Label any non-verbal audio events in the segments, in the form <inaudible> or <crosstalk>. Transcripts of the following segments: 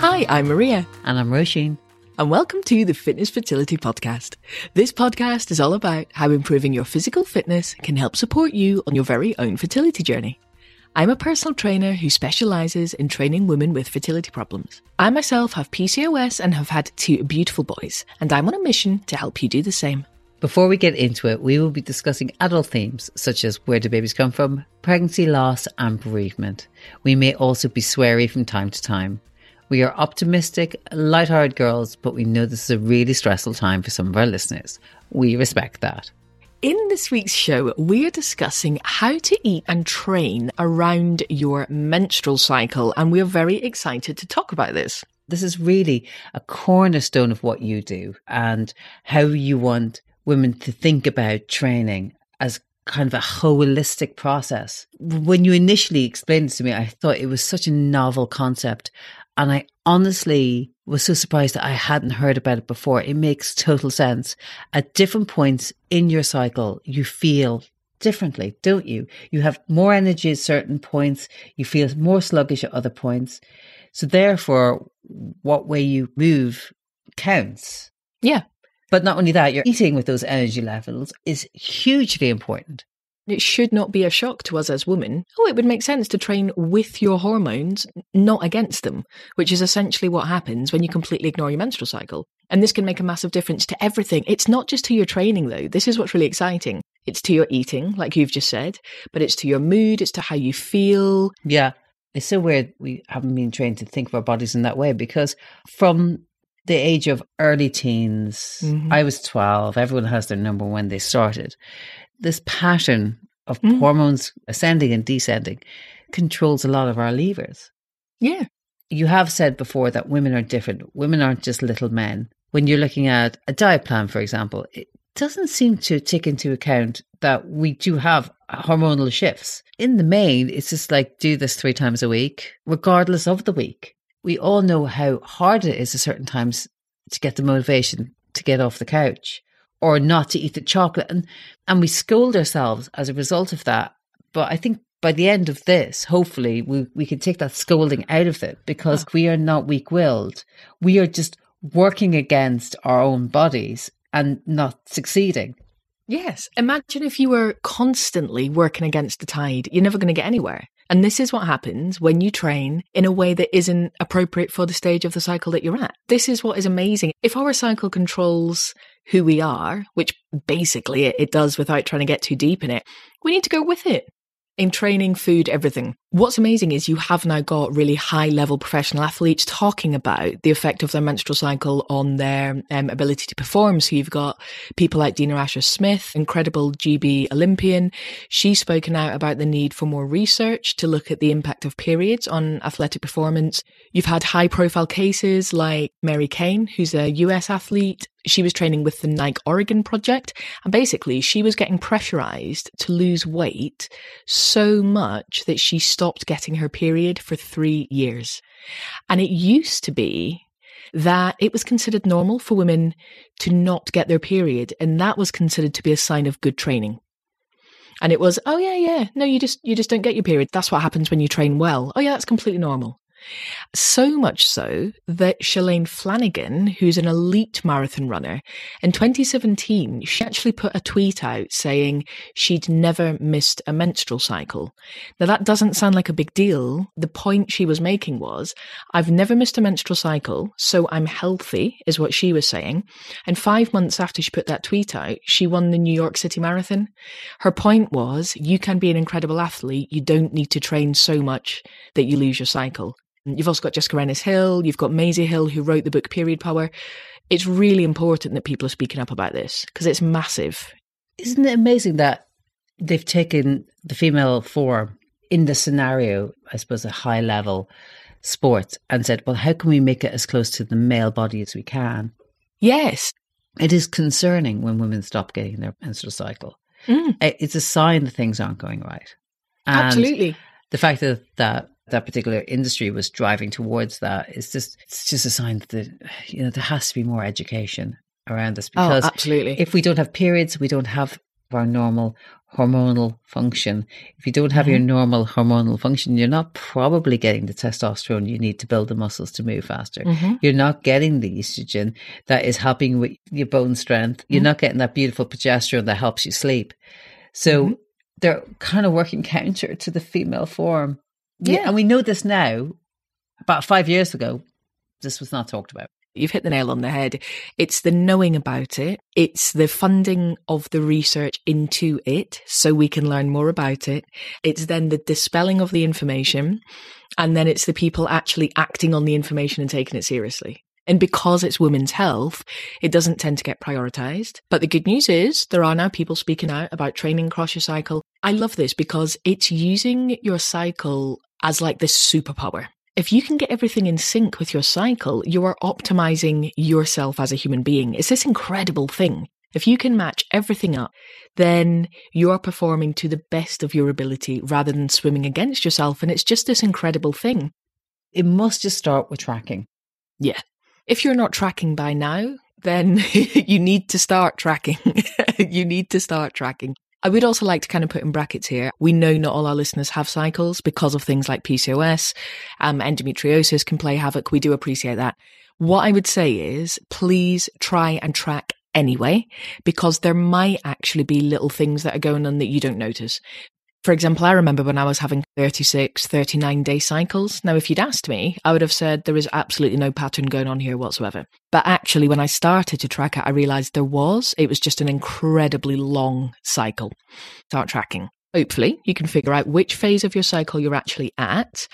Hi, I'm Maria. And I'm Roisin. And welcome to the Fitness Fertility Podcast. This podcast is all about how improving your physical fitness can help support you on your very own fertility journey. I'm a personal trainer who specializes in training women with fertility problems. I myself have PCOS and have had two beautiful boys, and I'm on a mission to help you do the same. Before we get into it, we will be discussing adult themes such as where do babies come from, pregnancy loss, and bereavement. We may also be sweary from time to time. We are optimistic, light-hearted girls, but we know this is a really stressful time for some of our listeners. We respect that. In this week's show, we are discussing how to eat and train around your menstrual cycle, and we are very excited to talk about this. This is really a cornerstone of what you do and how you want women to think about training as kind of a holistic process. When you initially explained it to me, I thought it was such a novel concept. And I honestly was so surprised that I hadn't heard about it before. It makes total sense. At different points in your cycle, you feel differently, don't you? You have more energy at certain points, you feel more sluggish at other points. So, therefore, what way you move counts. Yeah. But not only that, your eating with those energy levels is hugely important. It should not be a shock to us as women. Oh, it would make sense to train with your hormones, not against them, which is essentially what happens when you completely ignore your menstrual cycle. And this can make a massive difference to everything. It's not just to your training, though. This is what's really exciting. It's to your eating, like you've just said, but it's to your mood, it's to how you feel. Yeah. It's so weird we haven't been trained to think of our bodies in that way because from the age of early teens, mm-hmm. I was 12, everyone has their number when they started. This pattern of mm. hormones ascending and descending controls a lot of our levers. Yeah. You have said before that women are different. Women aren't just little men. When you're looking at a diet plan, for example, it doesn't seem to take into account that we do have hormonal shifts. In the main, it's just like do this three times a week, regardless of the week we all know how hard it is at certain times to get the motivation to get off the couch or not to eat the chocolate. And and we scold ourselves as a result of that. But i think by the end of this hopefully we, we can take that scolding out of it because we are not weak-willed. We are just working against our own bodies and not succeeding. Yes. Imagine if you were constantly working against the tide. You're never going to get anywhere. And this is what happens when you train in a way that isn't appropriate for the stage of the cycle that you're at. This is what is amazing. If our cycle controls who we are, which basically it, does without trying to get too deep in it, we need to go with it in training, food, everything. What's amazing is you have now got really high level professional athletes talking about the effect of their menstrual cycle on their um, ability to perform. So you've got people like Dina Asher Smith, incredible GB Olympian. She's spoken out about the need for more research to look at the impact of periods on athletic performance. You've had high profile cases like Mary Cain, who's a US athlete, she was training with the Nike Oregon project and basically she was getting pressurized to lose weight so much that she stopped getting her period for 3 years. And it used to be that it was considered normal for women to not get their period and that was considered to be a sign of good training. And it was, oh yeah, yeah, no, you just you just don't get your period. That's what happens when you train well. Oh yeah, that's completely normal. So much so that Shalane Flanagan, who's an elite marathon runner, in 2017, she actually put a tweet out saying she'd never missed a menstrual cycle. Now, that doesn't sound like a big deal. The point she was making was, I've never missed a menstrual cycle, so I'm healthy, is what she was saying. And five months after she put that tweet out, she won the New York City Marathon. Her point was, you can be an incredible athlete, you don't need to train so much that you lose your cycle. You've also got Jessica Ennis Hill, you've got Maisie Hill, who wrote the book Period Power. It's really important that people are speaking up about this because it's massive. Isn't it amazing that they've taken the female form in the scenario, I suppose, a high level sport, and said, well, how can we make it as close to the male body as we can? Yes. It is concerning when women stop getting their menstrual cycle. Mm. It's a sign that things aren't going right. And Absolutely. The fact that, that that particular industry was driving towards that is just it's just a sign that you know there has to be more education around this oh, because oh, absolutely if we don't have periods we don't have our normal hormonal function. If you don't have mm-hmm. your normal hormonal function, you're not probably getting the testosterone you need to build the muscles to move faster. Mm-hmm. You're not getting the estrogen that is helping with your bone strength. You're mm-hmm. not getting that beautiful progesterone that helps you sleep. So mm-hmm. they're kind of working counter to the female form. Yeah. And we know this now. About five years ago, this was not talked about. You've hit the nail on the head. It's the knowing about it. It's the funding of the research into it so we can learn more about it. It's then the dispelling of the information. And then it's the people actually acting on the information and taking it seriously. And because it's women's health, it doesn't tend to get prioritized. But the good news is there are now people speaking out about training across your cycle. I love this because it's using your cycle as like this superpower if you can get everything in sync with your cycle, you are optimizing yourself as a human being. It's this incredible thing. If you can match everything up, then you are performing to the best of your ability rather than swimming against yourself. And it's just this incredible thing. It must just start with tracking. Yeah. If you're not tracking by now, then <laughs> you need to start tracking. <laughs> you need to start tracking. I would also like to kind of put in brackets here. We know not all our listeners have cycles because of things like PCOS, um, endometriosis can play havoc. We do appreciate that. What I would say is please try and track anyway, because there might actually be little things that are going on that you don't notice. For example, I remember when I was having 36, 39 day cycles. Now, if you'd asked me, I would have said there is absolutely no pattern going on here whatsoever. But actually, when I started to track it, I realized there was. It was just an incredibly long cycle. Start tracking. Hopefully, you can figure out which phase of your cycle you're actually at,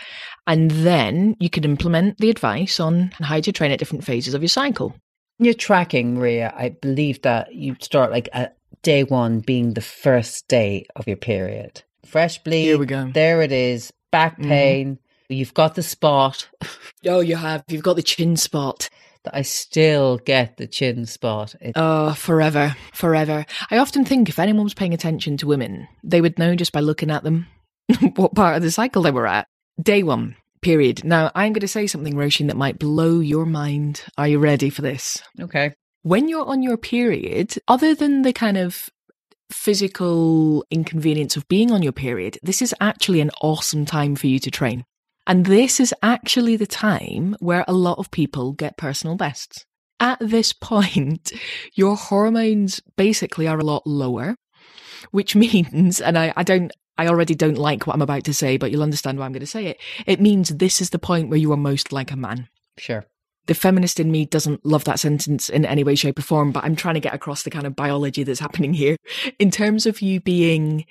and then you can implement the advice on how to train at different phases of your cycle. You're tracking, Maria. I believe that you start like at day one being the first day of your period fresh bleed. Here we go. There it is. Back mm-hmm. pain. Mm. You've got the spot. <laughs> Oh, you have. You've got the chin spot. That I still get the chin spot. oh, forever, forever. I often think if anyone was paying attention to women, they would know just by looking at them <laughs> what part of the cycle they were at. Day one, period. Now, I'm going to say something, Roisin, that might blow your mind. Are you ready for this? Okay. When you're on your period, other than the kind of physical inconvenience of being on your period, this is actually an awesome time for you to train. And this is actually the time where a lot of people get personal bests. At this <laughs> point, your hormones basically are a lot lower, which <laughs> means, and I, I don't, I already don't like what I'm about to say, but you'll understand why I'm going to say it. It means this is the point where you are most like a man. Sure the feminist in me doesn't love that sentence in any way, shape, or form, but I'm trying to get across the kind of biology that's happening here. <laughs> In terms of you being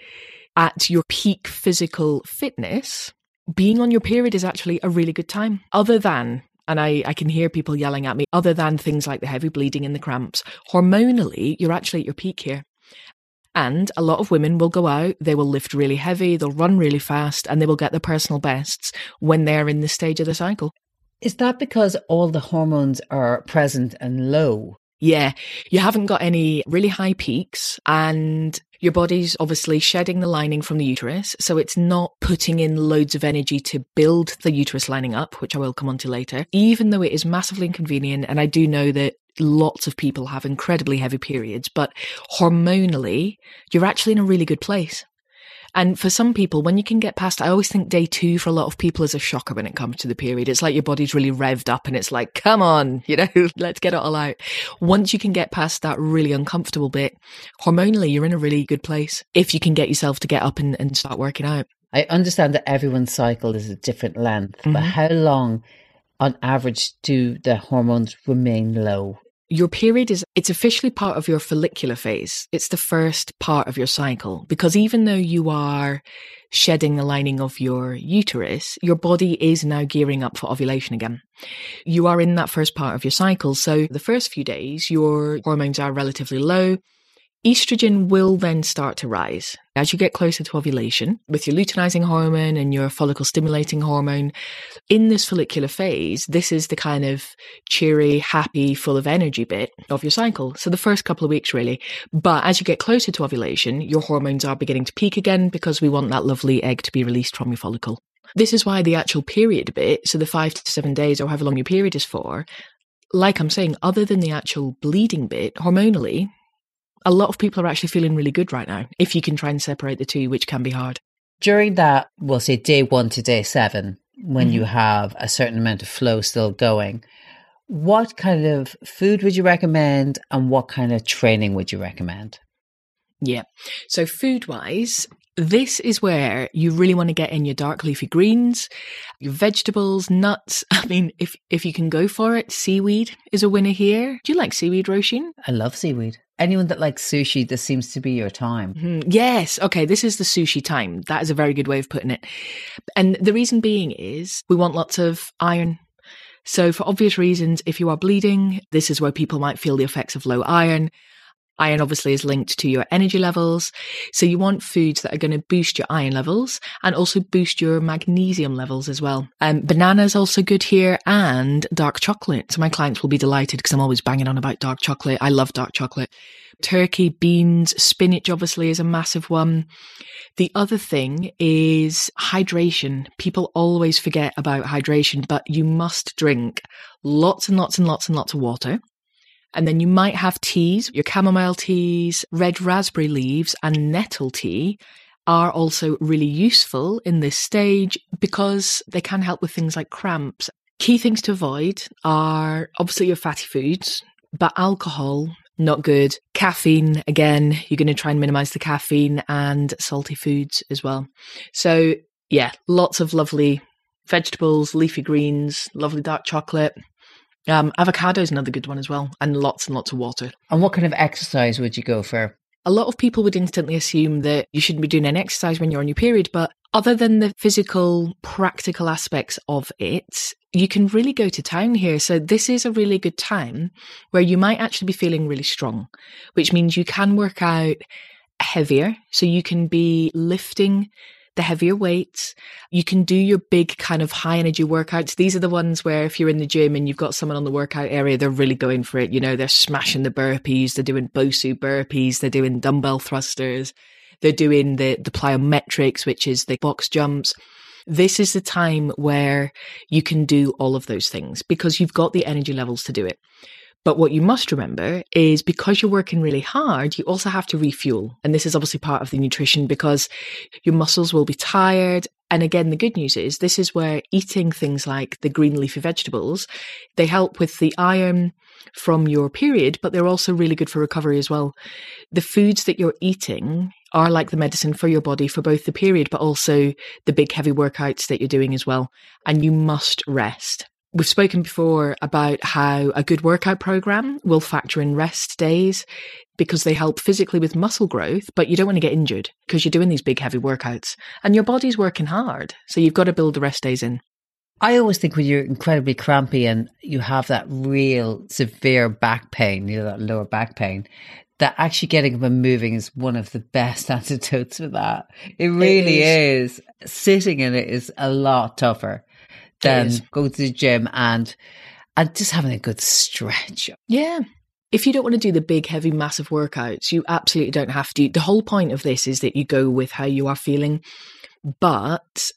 at your peak physical fitness, being on your period is actually a really good time. Other than, and I, I can hear people yelling at me, other than things like the heavy bleeding and the cramps, hormonally, you're actually at your peak here. And a lot of women will go out, they will lift really heavy, they'll run really fast, and they will get their personal bests when they're in this stage of the cycle. Is that because all the hormones are present and low? Yeah, you haven't got any really high peaks, and your body's obviously shedding the lining from the uterus. So it's not putting in loads of energy to build the uterus lining up, which I will come on to later, even though it is massively inconvenient. And I do know that lots of people have incredibly heavy periods, but hormonally, you're actually in a really good place. And for some people, when you can get past, I always think day two for a lot of people is a shocker when it comes to the period. It's like your body's really revved up and it's like, come on, <laughs> you know, let's get it all out. Once you can get past that really uncomfortable bit, hormonally, you're in a really good place if you can get yourself to get up and, and start working out. I understand that everyone's cycle is a different length, mm-hmm. but how long on average do the hormones remain low? Your period is it's officially part of your follicular phase. It's the first part of your cycle because even though you are shedding the lining of your uterus your body is now gearing up for ovulation again. You are in that first part of your cycle. So the first few days your hormones are relatively low Estrogen will then start to rise as you get closer to ovulation with your luteinizing hormone and your follicle stimulating hormone. In this follicular phase, this is the kind of cheery, happy, full of energy bit of your cycle. So the first couple of weeks, really. But as you get closer to ovulation, your hormones are beginning to peak again because we want that lovely egg to be released from your follicle. This is why the actual period bit, so the five to seven days or however long your period is for, like I'm saying, other than the actual bleeding bit, hormonally, a lot of people are actually feeling really good right now if you can try and separate the two, which can be hard. During that, we'll say day one to day seven, when mm-hmm. you have a certain amount of flow still going, what kind of food would you recommend and what kind of training would you recommend? Yeah. So, food wise, this is where you really want to get in your dark leafy greens, your vegetables, nuts. <laughs> I mean, if if you can go for it, seaweed is a winner here. Do you like seaweed, Roisin? I love seaweed. Anyone that likes sushi, this seems to be your time. Mm-hmm. Yes. Okay. This is the sushi time. That is a very good way of putting it. And the reason being is we want lots of iron. So, for obvious reasons, if you are bleeding, this is where people might feel the effects of low iron. Iron obviously is linked to your energy levels. So you want foods that are going to boost your iron levels and also boost your magnesium levels as well. Um, banana is also good here and dark chocolate. So my clients will be delighted because I'm always banging on about dark chocolate. I love dark chocolate. Turkey, beans, spinach obviously is a massive one. The other thing is hydration. People always forget about hydration, but you must drink lots and lots and lots and lots of water. And then you might have teas, your chamomile teas, red raspberry leaves, and nettle tea are also really useful in this stage because they can help with things like cramps. Key things to avoid are obviously your fatty foods, but alcohol, not good. Caffeine, again, you're going to try and minimize the caffeine and salty foods as well. So, yeah, lots of lovely vegetables, leafy greens, lovely dark chocolate, um, avocado is another good one as well, and lots and lots of water. And what kind of exercise would you go for? A lot of people would instantly assume that you shouldn't be doing any exercise when you're on your period, but other than the physical, practical aspects of it, you can really go to town here. So, this is a really good time where you might actually be feeling really strong, which means you can work out heavier. So, you can be lifting the heavier weights. You can do your big kind of high energy workouts. These are the ones where if you're in the gym and you've got someone on the workout area, they're really going for it. You know, they're smashing the burpees, they're doing Bosu burpees, they're doing dumbbell thrusters, they're doing the, the plyometrics, which is the box jumps. This is the time where you can do all of those things because you've got the energy levels to do it. But what you must remember is because you're working really hard, you also have to refuel. And this is obviously part of the nutrition because your muscles will be tired. And again, the good news is this is where eating things like the green leafy vegetables, they help with the iron from your period, but they're also really good for recovery as well. The foods that you're eating are like the medicine for your body for both the period, but also the big heavy workouts that you're doing as well. And you must rest. We've spoken before about how a good workout program will factor in rest days because they help physically with muscle growth, but you don't want to get injured because you're doing these big, heavy workouts and your body's working hard. So you've got to build the rest days in. I always think when you're incredibly crampy and you have that real severe back pain, you know, that lower back pain, that actually getting up and moving is one of the best <laughs> antidotes for that. It really it is. is. Sitting in it is a lot tougher than go to the gym and and just having a good stretch. Yeah. If you don't want to do the big, heavy, massive workouts, you absolutely don't have to. The whole point of this is that you go with how you are feeling. But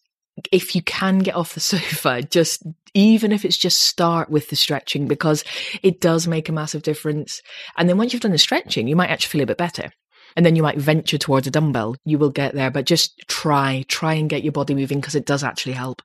if you can get off the <laughs> sofa, just even if it's just start with the stretching because it does make a massive difference. And then once you've done the stretching, you might actually feel a bit better. And then you might venture towards a dumbbell. You will get there, but just try, try and get your body moving because it does actually help.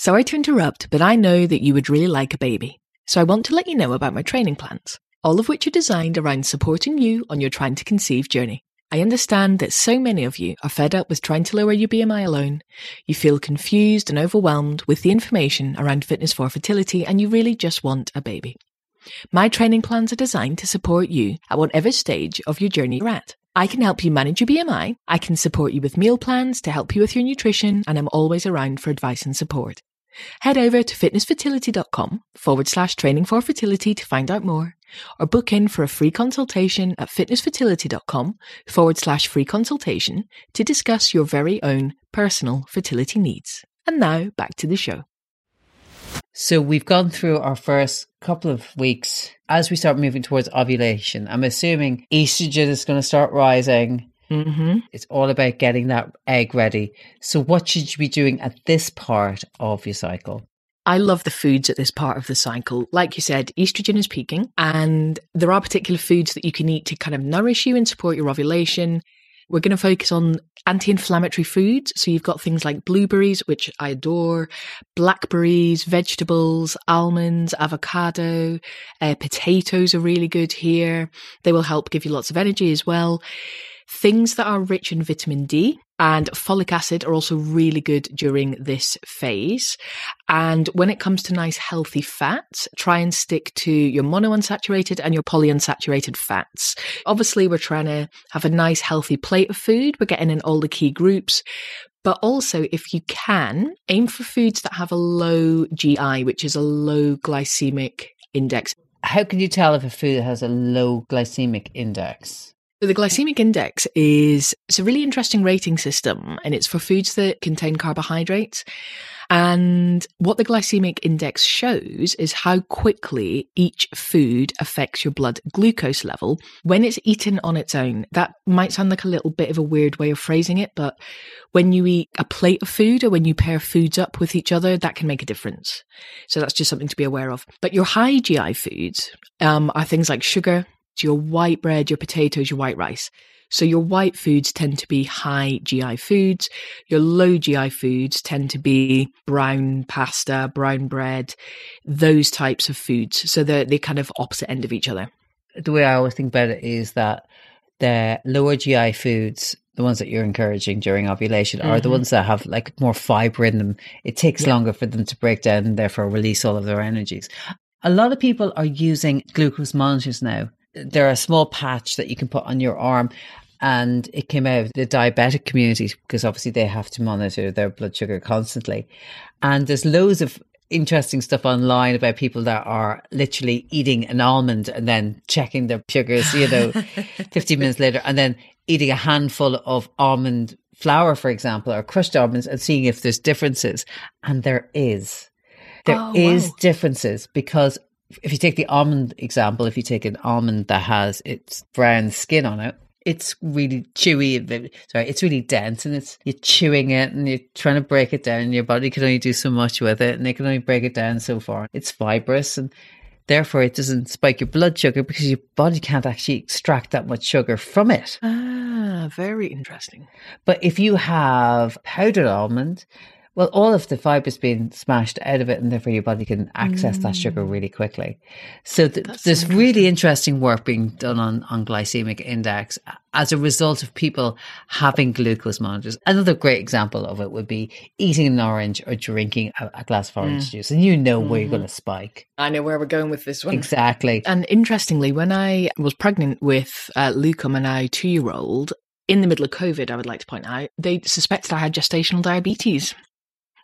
Sorry to interrupt, but I know that you would really like a baby. So I want to let you know about my training plans, all of which are designed around supporting you on your trying to conceive journey. I understand that so many of you are fed up with trying to lower your BMI alone. You feel confused and overwhelmed with the information around fitness for fertility and you really just want a baby. My training plans are designed to support you at whatever stage of your journey you're at. I can help you manage your BMI. I can support you with meal plans to help you with your nutrition, and I'm always around for advice and support. Head over to fitnessfertility.com forward slash training for fertility to find out more, or book in for a free consultation at fitnessfertility.com forward slash free consultation to discuss your very own personal fertility needs. And now back to the show. So we've gone through our first couple of weeks as we start moving towards ovulation. I'm assuming estrogen is going to start rising. Mm-hmm. It's all about getting that egg ready. So, what should you be doing at this part of your cycle? I love the foods at this part of the cycle. Like you said, estrogen is peaking, and there are particular foods that you can eat to kind of nourish you and support your ovulation. We're going to focus on anti inflammatory foods. So you've got things like blueberries, which I adore, blackberries, vegetables, almonds, avocado, uh, potatoes are really good here. They will help give you lots of energy as well. Things that are rich in vitamin D and folic acid are also really good during this phase. And when it comes to nice healthy fats, try and stick to your monounsaturated and your polyunsaturated fats. Obviously, we're trying to have a nice healthy plate of food. We're getting in all the key groups. But also, if you can, aim for foods that have a low GI, which is a low glycemic index. How can you tell if a food has a low glycemic index? So the glycemic index is it's a really interesting rating system and it's for foods that contain carbohydrates. And what the glycemic index shows is how quickly each food affects your blood glucose level when it's eaten on its own. That might sound like a little bit of a weird way of phrasing it, but when you eat a plate of food or when you pair foods up with each other, that can make a difference. So that's just something to be aware of. But your high GI foods um, are things like sugar, your white bread, your potatoes, your white rice. So your white foods tend to be high GI foods. Your low GI foods tend to be brown pasta, brown bread, those types of foods. So they're, they're kind of opposite end of each other. The way I always think about it is that the lower GI foods, the ones that you're encouraging during ovulation, mm-hmm. are the mm-hmm. ones that have like more fiber in them. It takes yeah. longer for them to break down and therefore release all of their energies. A lot of people are using glucose monitors now they're a small patch that you can put on your arm and it came out of the diabetic community because obviously they have to monitor their blood sugar constantly. And there's loads of interesting stuff online about people that are literally eating an almond and then checking their sugars, you know, <laughs> 15 minutes later, and then eating a handful of almond flour, for example, or crushed almonds and seeing if there's differences. And there is. There oh, is wow. differences because if you take the almond example, if you take an almond that has its brown skin on it, it's really chewy. Sorry, it's really dense, and it's you're chewing it and you're trying to break it down. And Your body can only do so much with it, and they can only break it down so far. It's fibrous, and therefore it doesn't spike your blood sugar because your body can't actually extract that much sugar from it. Ah, very interesting. But if you have powdered almond, well, all of the fibers being smashed out of it, and therefore your body can access mm. that sugar mm. really quickly. So th- there's really interesting work being done on, on glycemic index as a result of people having glucose monitors. Another great example of it would be eating an orange or drinking a, a glass of orange mm. juice, and you know mm-hmm. where you're going to spike. I know where we're going with this one. Exactly. And interestingly, when I was pregnant with uh, Luca, my now two year old, in the middle of COVID, I would like to point out, they suspected I had gestational diabetes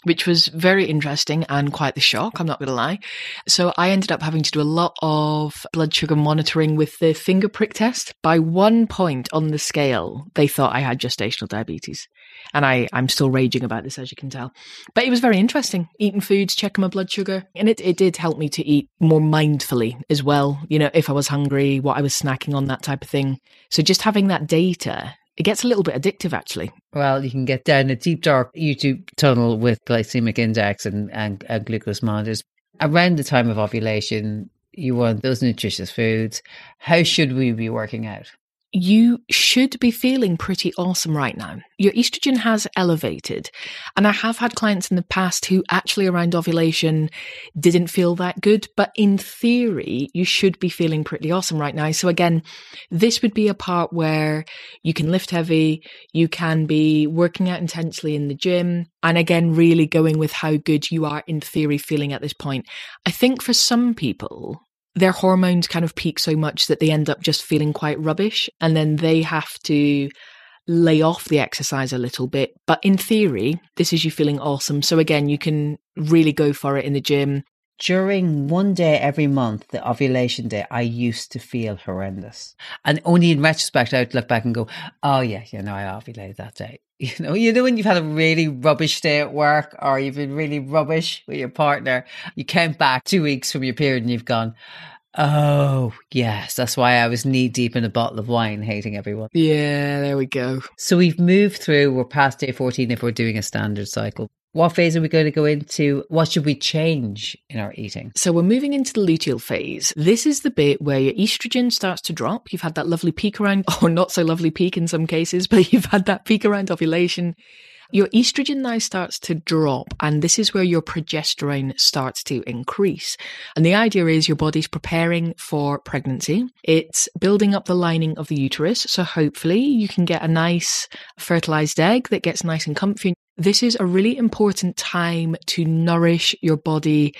which was very interesting and quite the shock, I'm not going to lie. So I ended up having to do a lot of blood sugar monitoring with the finger prick test. By one point on the scale, they thought I had gestational diabetes. And I, I'm still raging about this, as you can tell. But it was very interesting, eating foods, checking my blood sugar. And it, it did help me to eat more mindfully as well. You know, if I was hungry, what I was snacking on, that type of thing. So just having that data it gets a little bit addictive actually. Well, you can get down a deep dark YouTube tunnel with glycemic index and, and, and glucose monitors. Around the time of ovulation, you want those nutritious foods. How should we be working out? You should be feeling pretty awesome right now. Your estrogen has elevated. And I have had clients in the past who actually around ovulation didn't feel that good. But in theory, you should be feeling pretty awesome right now. So again, this would be a part where you can lift heavy, you can be working out intensely in the gym. And again, really going with how good you are in theory feeling at this point. I think for some people, their hormones kind of peak so much that they end up just feeling quite rubbish and then they have to lay off the exercise a little bit. But in theory, this is you feeling awesome. So again, you can really go for it in the gym. During one day every month, the ovulation day, I used to feel horrendous. And only in retrospect, I would look back and go, oh, yeah, you know, I ovulated that day. You know, you know when you've had a really rubbish day at work or you've been really rubbish with your partner, you count back two weeks from your period and you've gone, Oh, yes. That's why I was knee deep in a bottle of wine, hating everyone. Yeah, there we go. So we've moved through, we're past day 14 if we're doing a standard cycle. what phase are we going to go into? What should we change in our eating? So we're moving into the luteal phase. This is the bit where your estrogen starts to drop. You've had that lovely peak around, <laughs> or not so lovely peak in some cases, but <laughs> you've had that peak around ovulation. Your estrogen now starts to drop, and this is where your progesterone starts to increase. And the idea is your body's preparing for pregnancy. It's building up the lining of the uterus. So hopefully you can get a nice fertilized egg that gets nice and comfy. This is a really important time to nourish your body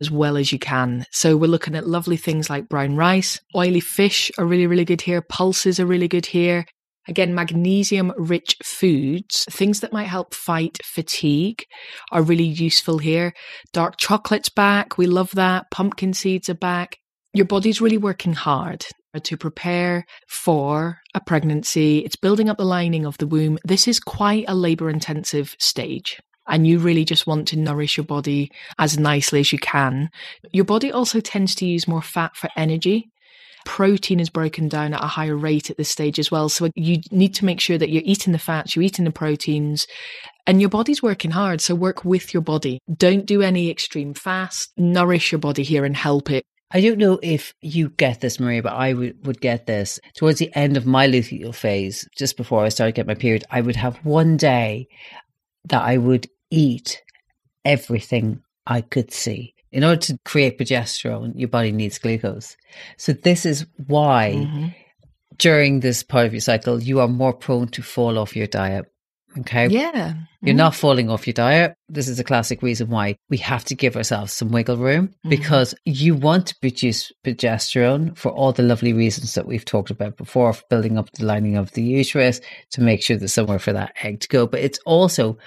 as well as you can. So we're looking at lovely things like brown rice, oily fish are really, really good here. Pulses are really good here. Again, magnesium rich foods, things that might help fight fatigue are really useful here. Dark chocolate's back. We love that. Pumpkin seeds are back. Your body's really working hard to prepare for a pregnancy. It's building up the lining of the womb. This is quite a labor intensive stage. And you really just want to nourish your body as nicely as you can. Your body also tends to use more fat for energy protein is broken down at a higher rate at this stage as well. So you need to make sure that you're eating the fats, you're eating the proteins, and your body's working hard. So work with your body. Don't do any extreme fast. Nourish your body here and help it. I don't know if you get this, Maria, but I would, would get this. Towards the end of my luteal phase, just before I started getting my period, I would have one day that I would eat everything I could see in order to create progesterone, your body needs glucose. So this is why mm-hmm. during this part of your cycle, you are more prone to fall off your diet. Okay. Yeah. You're mm not falling off your diet. This is a classic reason why we have to give ourselves some wiggle room mm-hmm. because you want to produce progesterone for all the lovely reasons that we've talked about before, for building up the lining of the uterus to make sure there's somewhere for that egg to go. But it's also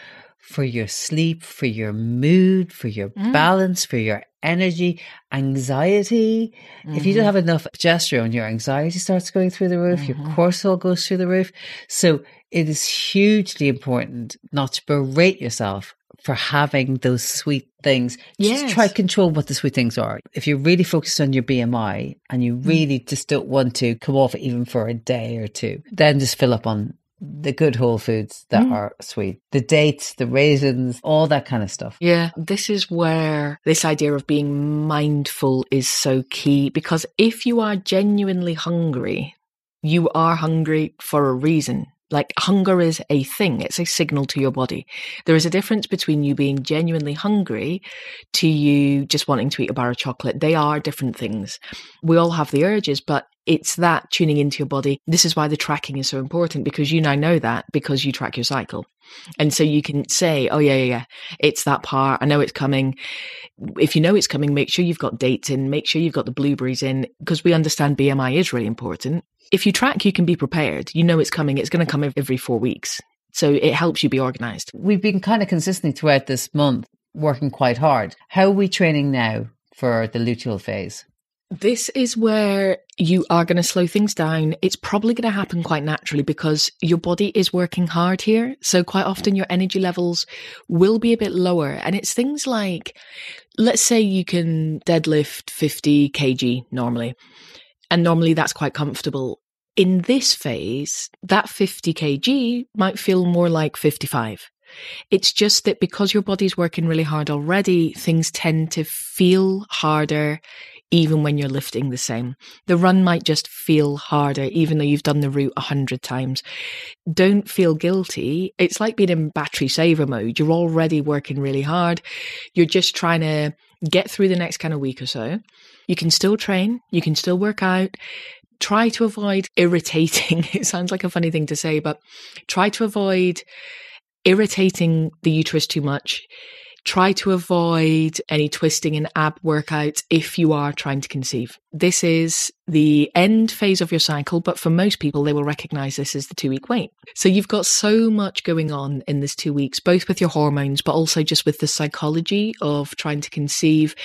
for your sleep, for your mood, for your mm. balance, for your energy, anxiety. Mm-hmm. If you don't mm-hmm. have enough progesterone, your anxiety starts going through the roof, mm-hmm. your cortisol goes through the roof. So it is hugely important not to berate yourself for having those sweet things. Yes. Just try to control what the sweet things are. If you're really focused on your BMI and you mm. really mm. just don't want to come off it even for a day or two, then just fill up on the good whole foods that mm. are sweet, the dates, the raisins, all that kind of stuff. Yeah, this is where this idea of being mindful is so key because if you are genuinely hungry, you are hungry for a reason. Like hunger is a thing, it's a signal to your body. There is a difference between you being genuinely hungry to you just wanting to eat a bar of chocolate. They are different things. We all have the urges, but it's that tuning into your body. This is why the tracking is so important because you now know that because you track your cycle. And so you can say, oh, yeah, yeah, yeah, it's that part. I know it's coming. If you know it's coming, make sure you've got dates in, make sure you've got the blueberries in because we understand BMI is really important if you track, you can be prepared. You know it's coming. It's going to come every four weeks. So it helps you be organized. We've been kind of consistently throughout this month working quite hard. How are we training now for the luteal phase? This is where you are going to slow things down. It's probably going to happen quite naturally because your body is working hard here. So, quite often, your energy levels will be a bit lower. And it's things like, let's say you can deadlift 50 kg normally. And normally that's quite comfortable. In this phase, that 50 kg might feel more like 55. It's just that because your body's working really hard already, things tend to feel harder even when you're lifting the same. The run might just feel harder, even though you've done the route a hundred times. Don't feel guilty. It's like being in battery saver mode. You're already working really hard. You're just trying to get through the next kind of week or so. You can still train, you can still work out. Try to avoid <laughs> irritating. It sounds like a funny thing to say, but try to avoid irritating the uterus too much. Try to avoid any twisting in ab workouts if you are trying to conceive. This is the end phase of your cycle, but for most people, they will recognize this as the two week wait. So you've got so much going on in this two weeks, both with your hormones, but also just with the psychology of trying to conceive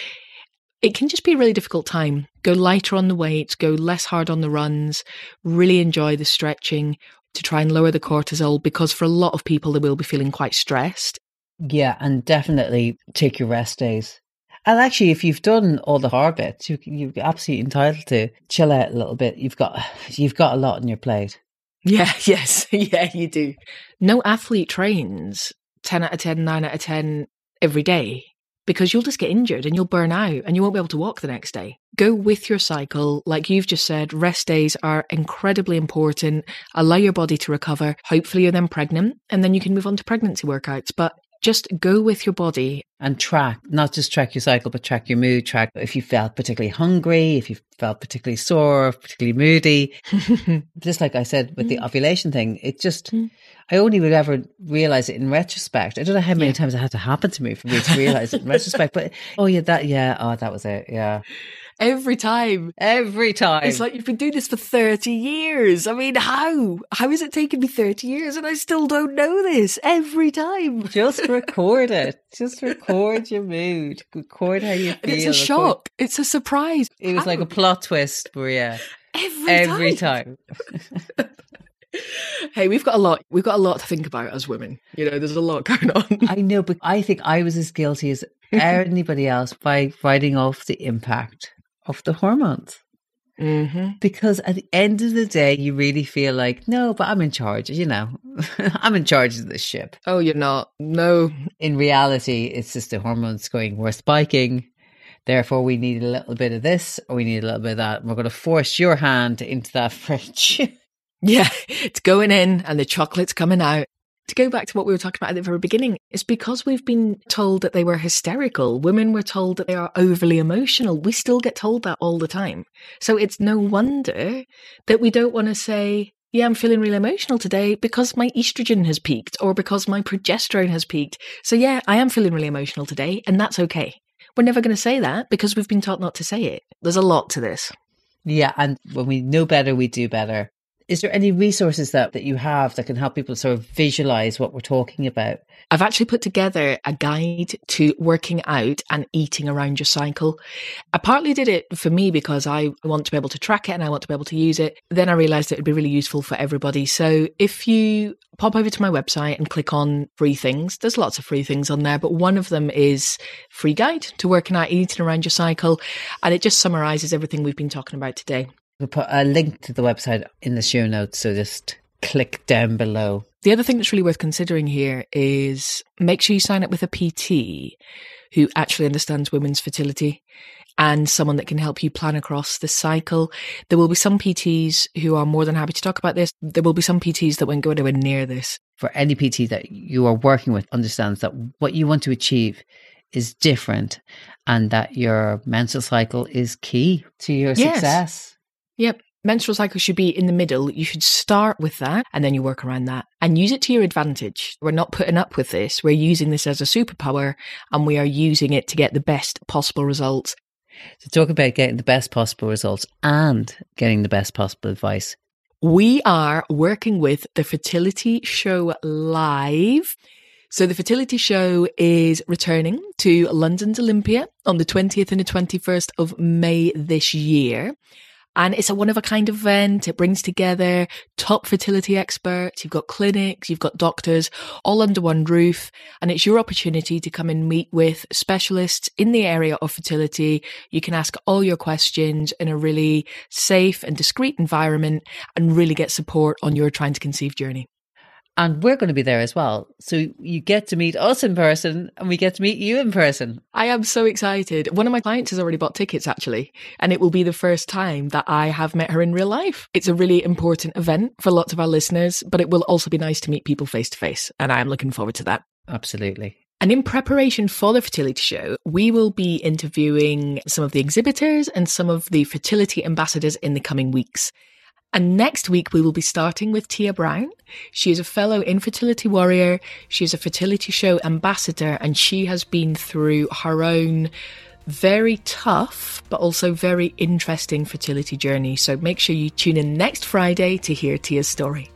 it can just be a really difficult time. Go lighter on the weights, go less hard on the runs, really enjoy the stretching to try and lower the cortisol because for a lot of people, they will be feeling quite stressed. Yeah, and definitely take your rest days. And actually, if you've done all the hard bits, you, you're absolutely entitled to chill out a little bit. You've got you've got a lot on your plate. Yeah, <laughs> yes, yeah, you do. No athlete trains 10 out of 10, 9 out of 10 every day because you'll just get injured and you'll burn out and you won't be able to walk the next day. Go with your cycle. Like you've just said, rest days are incredibly important. Allow your body to recover. Hopefully, you're then pregnant and then you can move on to pregnancy workouts. But just go with your body and track, not just track your cycle, but track your mood, track if you felt particularly hungry, if you felt particularly sore, particularly moody. <laughs> just like I said with the mm. ovulation thing, it just, mm. I only would ever realize it in retrospect. I don't know how many yeah. times it had to happen to me for me to realize it in <laughs> retrospect, but oh yeah, that, yeah, oh, that was it. Yeah. Every time. Every time. It's like you've been doing this for 30 years. I mean, how? How has it taken me 30 years and I still don't know this every time? Just <laughs> record it. Just record your mood. Record how you feel. And it's a shock. It's a surprise. It was how? like a plot twist, Maria. Every, every time. time. <laughs> hey, we've got a lot. We've got a lot to think about as women. You know, there's a lot going on. I know, but I think I was as guilty as <laughs> anybody else by writing off the impact of the hormones. Mm-hmm. Because at the end of the day, you really feel like, no, but I'm in charge, you know, <laughs> I'm in charge of this ship. Oh, you're not. No. In reality, it's just the hormones going, we're spiking. Therefore, we need a little bit of this or we need a little bit of that. We're going to force your hand into that <laughs> fridge. yeah, it's going in and the chocolate's coming out to go back to what we were talking about at the very beginning, it's because we've been told that they were hysterical. Women were told that they are overly emotional. We still get told that all the time. So it's no wonder that we don't want to say, yeah, I'm feeling really emotional today because my estrogen has peaked or because my progesterone has peaked. So yeah, I am feeling really emotional today and that's okay. We're never going to say that because we've been taught not to say it. There's a lot to this. Yeah, and when we know better, we do better. Is there any resources that, that you have that can help people sort of visualize what we're talking about? I've actually put together a guide to working out and eating around your cycle. I partly did it for me because I want to be able to track it and I want to be able to use it. Then I realized it would be really useful for everybody. So if you pop over to my website and click on free things, there's lots of free things on there, but one of them is free guide to working out eating around your cycle. And it just summarizes everything we've been talking about today. We'll put a link to the website in the show notes, so just click down below. The other thing that's really worth considering here is make sure you sign up with a PT who actually understands women's fertility and someone that can help you plan across the cycle. There will be some PTs who are more than happy to talk about this. There will be some PTs that won't go anywhere near this. For any PT that you are working with understands that what you want to achieve is different and that your menstrual cycle is key to your yes. success. Yep. Menstrual cycle should be in the middle. You should start with that and then you work around that and use it to your advantage. We're not putting up with this. We're using this as a superpower and we are using it to get the best possible results. So, talk about getting the best possible results and getting the best possible advice. We are working with the Fertility Show Live. So the fertility show is returning to London's Olympia on the 20th and the 21st of May this year. And it's a one of a kind event. It brings together top fertility experts. You've got clinics, you've got doctors all under one roof. And it's your opportunity to come and meet with specialists in the area of fertility. You can ask all your questions in a really safe and discreet environment and really get support on your trying to conceive journey and we're going to be there as well. So you get to meet us in person and we get to meet you in person. I am so excited. One of my clients has already bought tickets actually, and it will be the first time that I have met her in real life. It's a really important event for lots of our listeners, but it will also be nice to meet people face to face. And I am looking forward to that. Absolutely. And in preparation for the fertility show, we will be interviewing some of the exhibitors and some of the fertility ambassadors in the coming weeks. And next week, we will be starting with Tia Brown. She is a fellow infertility warrior. She is a fertility show ambassador, and she has been through her own very tough, but also very interesting fertility journey. So make sure you tune in next Friday to hear Tia's story.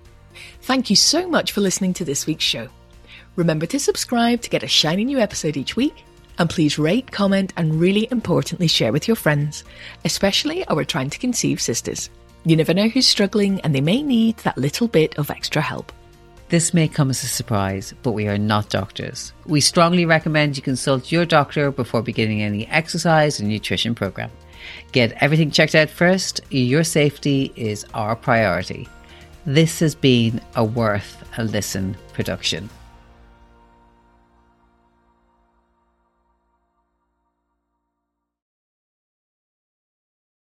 Thank you so much for listening to this week's show. Remember to subscribe to get a shiny new episode each week. And please rate, comment, and really importantly, share with your friends, especially our trying to conceive sisters. You never know who's struggling and they may need that little bit of extra help. This may come as a surprise, but we are not doctors. We strongly recommend you consult your doctor before beginning any exercise or nutrition program. Get everything checked out first. Your safety is our priority. This has been a Worth a Listen production.